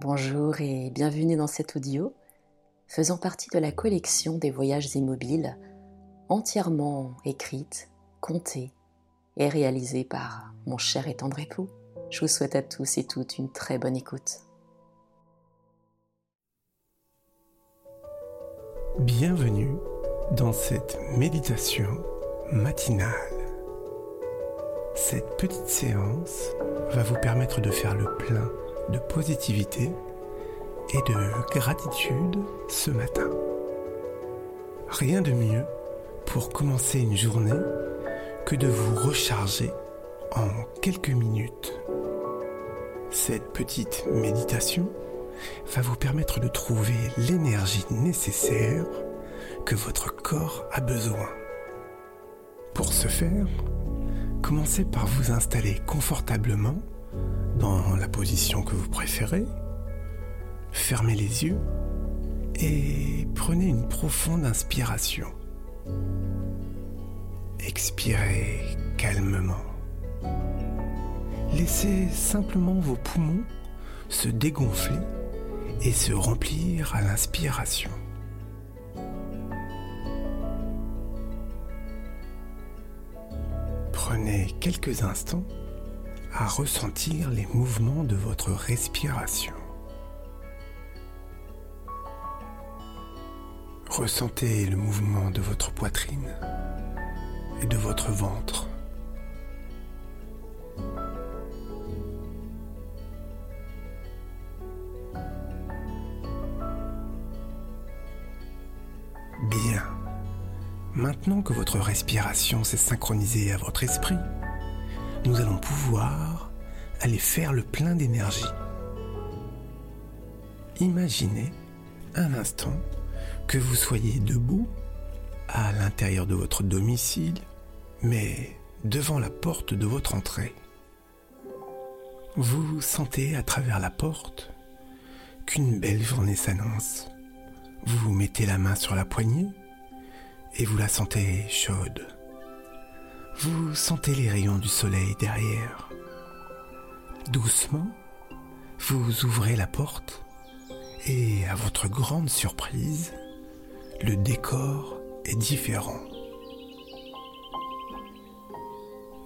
Bonjour et bienvenue dans cet audio faisant partie de la collection des voyages immobiles entièrement écrite, contée et réalisée par mon cher et tendre époux. Je vous souhaite à tous et toutes une très bonne écoute. Bienvenue dans cette méditation matinale. Cette petite séance va vous permettre de faire le plein de positivité et de gratitude ce matin. Rien de mieux pour commencer une journée que de vous recharger en quelques minutes. Cette petite méditation va vous permettre de trouver l'énergie nécessaire que votre corps a besoin. Pour ce faire, commencez par vous installer confortablement dans la position que vous préférez. Fermez les yeux et prenez une profonde inspiration. Expirez calmement. Laissez simplement vos poumons se dégonfler et se remplir à l'inspiration. Prenez quelques instants à ressentir les mouvements de votre respiration. Ressentez le mouvement de votre poitrine et de votre ventre. Bien. Maintenant que votre respiration s'est synchronisée à votre esprit, nous allons pouvoir aller faire le plein d'énergie. Imaginez un instant que vous soyez debout à l'intérieur de votre domicile, mais devant la porte de votre entrée. Vous sentez à travers la porte qu'une belle journée s'annonce. Vous mettez la main sur la poignée et vous la sentez chaude. Vous sentez les rayons du soleil derrière. Doucement, vous ouvrez la porte et à votre grande surprise, le décor est différent.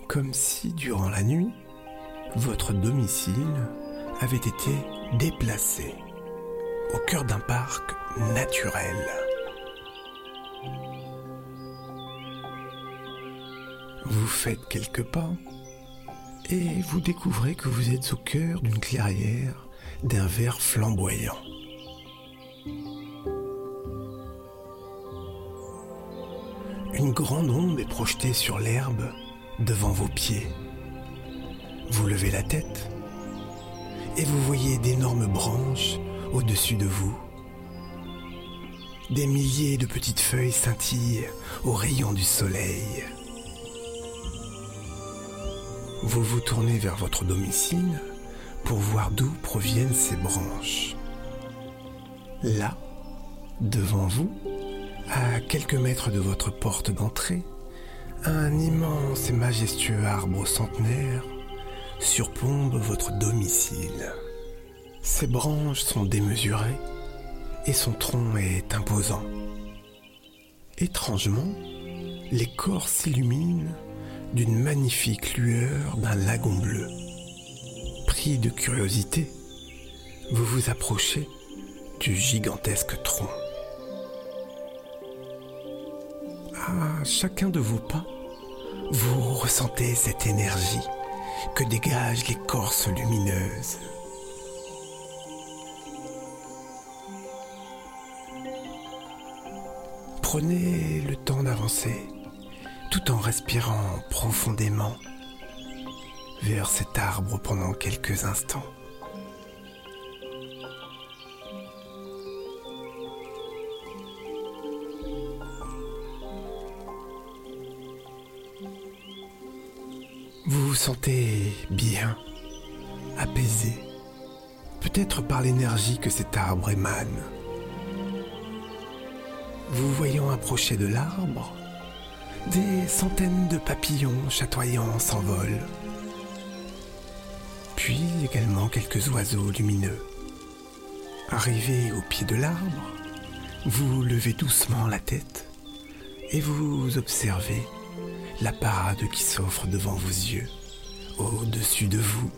Comme si durant la nuit, votre domicile avait été déplacé au cœur d'un parc naturel. Vous faites quelques pas et vous découvrez que vous êtes au cœur d'une clairière d'un vert flamboyant. Une grande onde est projetée sur l'herbe devant vos pieds. Vous levez la tête et vous voyez d'énormes branches au-dessus de vous. Des milliers de petites feuilles scintillent aux rayons du soleil. Vous vous tournez vers votre domicile pour voir d'où proviennent ces branches. Là, devant vous, à quelques mètres de votre porte d'entrée, un immense et majestueux arbre centenaire surplombe votre domicile. Ses branches sont démesurées et son tronc est imposant. Étrangement, l'écorce s'illumine d'une magnifique lueur d'un lagon bleu. Pris de curiosité, vous vous approchez du gigantesque tronc. À chacun de vos pas, vous ressentez cette énergie que dégage l'écorce lumineuse. Prenez le temps d'avancer tout en respirant profondément vers cet arbre pendant quelques instants. Vous vous sentez bien, apaisé, peut-être par l'énergie que cet arbre émane. Vous voyant approcher de l'arbre, des centaines de papillons chatoyants s'envolent. Puis également quelques oiseaux lumineux Arrivé au pied de l'arbre, vous levez doucement la tête et vous observez la parade qui s'offre devant vos yeux, au-dessus de vous.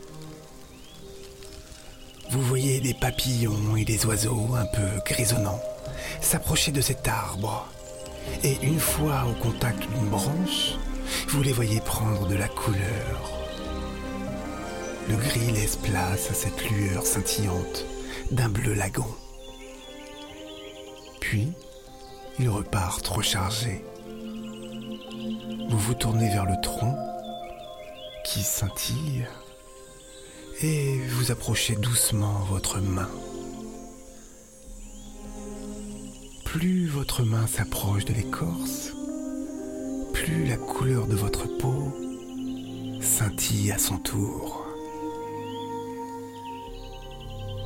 Vous voyez des papillons et des oiseaux un peu grisonnants s'approcher de cet arbre. Et une fois au contact d'une branche, vous les voyez prendre de la couleur. Le gris laisse place à cette lueur scintillante d'un bleu lagon. Puis, ils repartent rechargés. Vous vous tournez vers le tronc qui scintille et vous approchez doucement votre main. Plus votre main s'approche de l'écorce, plus la couleur de votre peau scintille à son tour.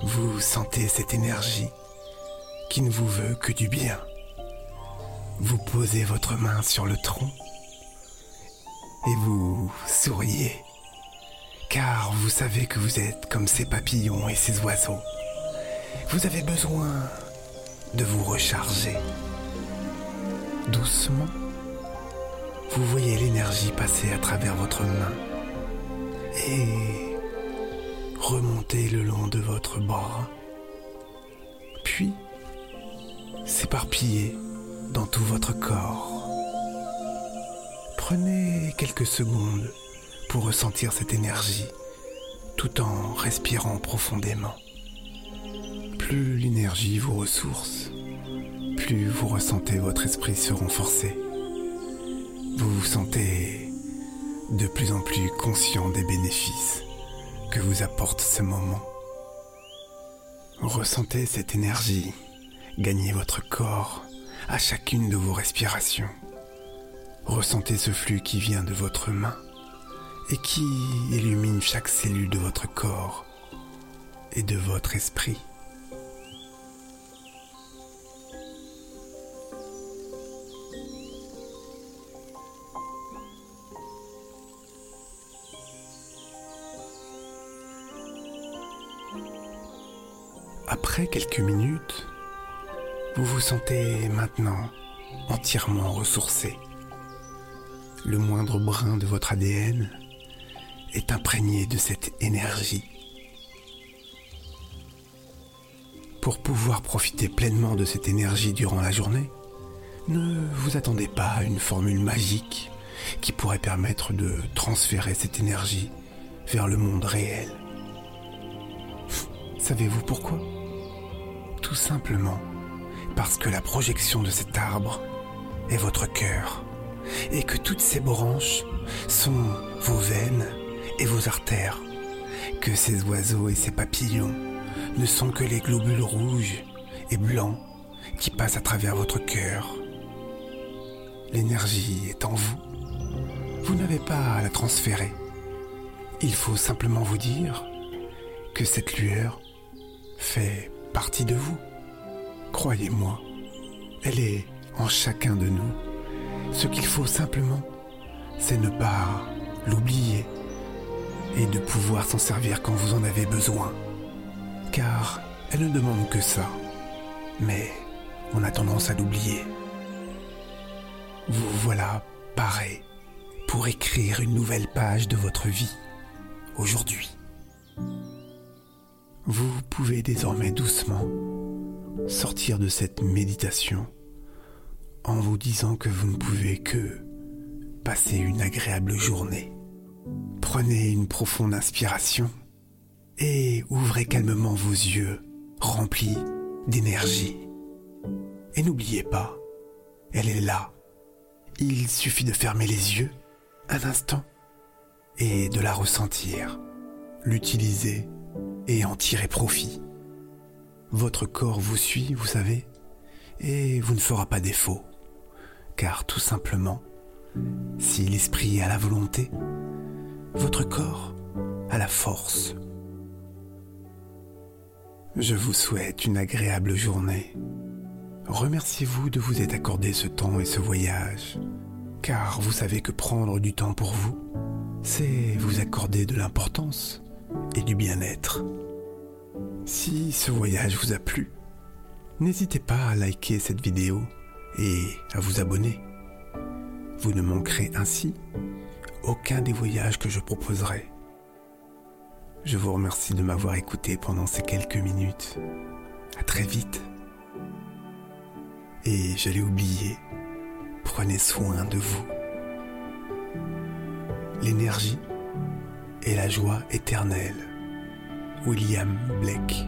Vous sentez cette énergie qui ne vous veut que du bien. Vous posez votre main sur le tronc et vous souriez, car vous savez que vous êtes comme ces papillons et ces oiseaux. Vous avez besoin de vous recharger. Doucement, vous voyez l'énergie passer à travers votre main et remonter le long de votre bras, puis s'éparpiller dans tout votre corps. Prenez quelques secondes pour ressentir cette énergie tout en respirant profondément. Plus l'énergie vous ressource, vous ressentez votre esprit se renforcer. Vous vous sentez de plus en plus conscient des bénéfices que vous apporte ce moment. Ressentez cette énergie gagner votre corps à chacune de vos respirations. Ressentez ce flux qui vient de votre main et qui illumine chaque cellule de votre corps et de votre esprit. Après quelques minutes, vous vous sentez maintenant entièrement ressourcé. Le moindre brin de votre ADN est imprégné de cette énergie. Pour pouvoir profiter pleinement de cette énergie durant la journée, ne vous attendez pas à une formule magique qui pourrait permettre de transférer cette énergie vers le monde réel. Savez-vous pourquoi? Tout simplement parce que la projection de cet arbre est votre cœur et que toutes ces branches sont vos veines et vos artères, que ces oiseaux et ces papillons ne sont que les globules rouges et blancs qui passent à travers votre cœur. L'énergie est en vous. Vous n'avez pas à la transférer. Il faut simplement vous dire que cette lueur fait partie de vous. Croyez-moi, elle est en chacun de nous. Ce qu'il faut simplement, c'est ne pas l'oublier et de pouvoir s'en servir quand vous en avez besoin. Car elle ne demande que ça. Mais on a tendance à l'oublier. Vous voilà paré pour écrire une nouvelle page de votre vie aujourd'hui. Vous pouvez désormais doucement sortir de cette méditation en vous disant que vous ne pouvez que passer une agréable journée. Prenez une profonde inspiration et ouvrez calmement vos yeux remplis d'énergie. Et n'oubliez pas, elle est là. Il suffit de fermer les yeux un instant et de la ressentir, l'utiliser et en tirer profit. Votre corps vous suit, vous savez, et vous ne fera pas défaut, car tout simplement, si l'esprit a la volonté, votre corps a la force. Je vous souhaite une agréable journée. Remerciez-vous de vous être accordé ce temps et ce voyage, car vous savez que prendre du temps pour vous, c'est vous accorder de l'importance et du bien-être. Si ce voyage vous a plu, n'hésitez pas à liker cette vidéo et à vous abonner. Vous ne manquerez ainsi aucun des voyages que je proposerai. Je vous remercie de m'avoir écouté pendant ces quelques minutes. À très vite. Et j'allais oublier, prenez soin de vous. L'énergie et la joie éternelle. William Blake.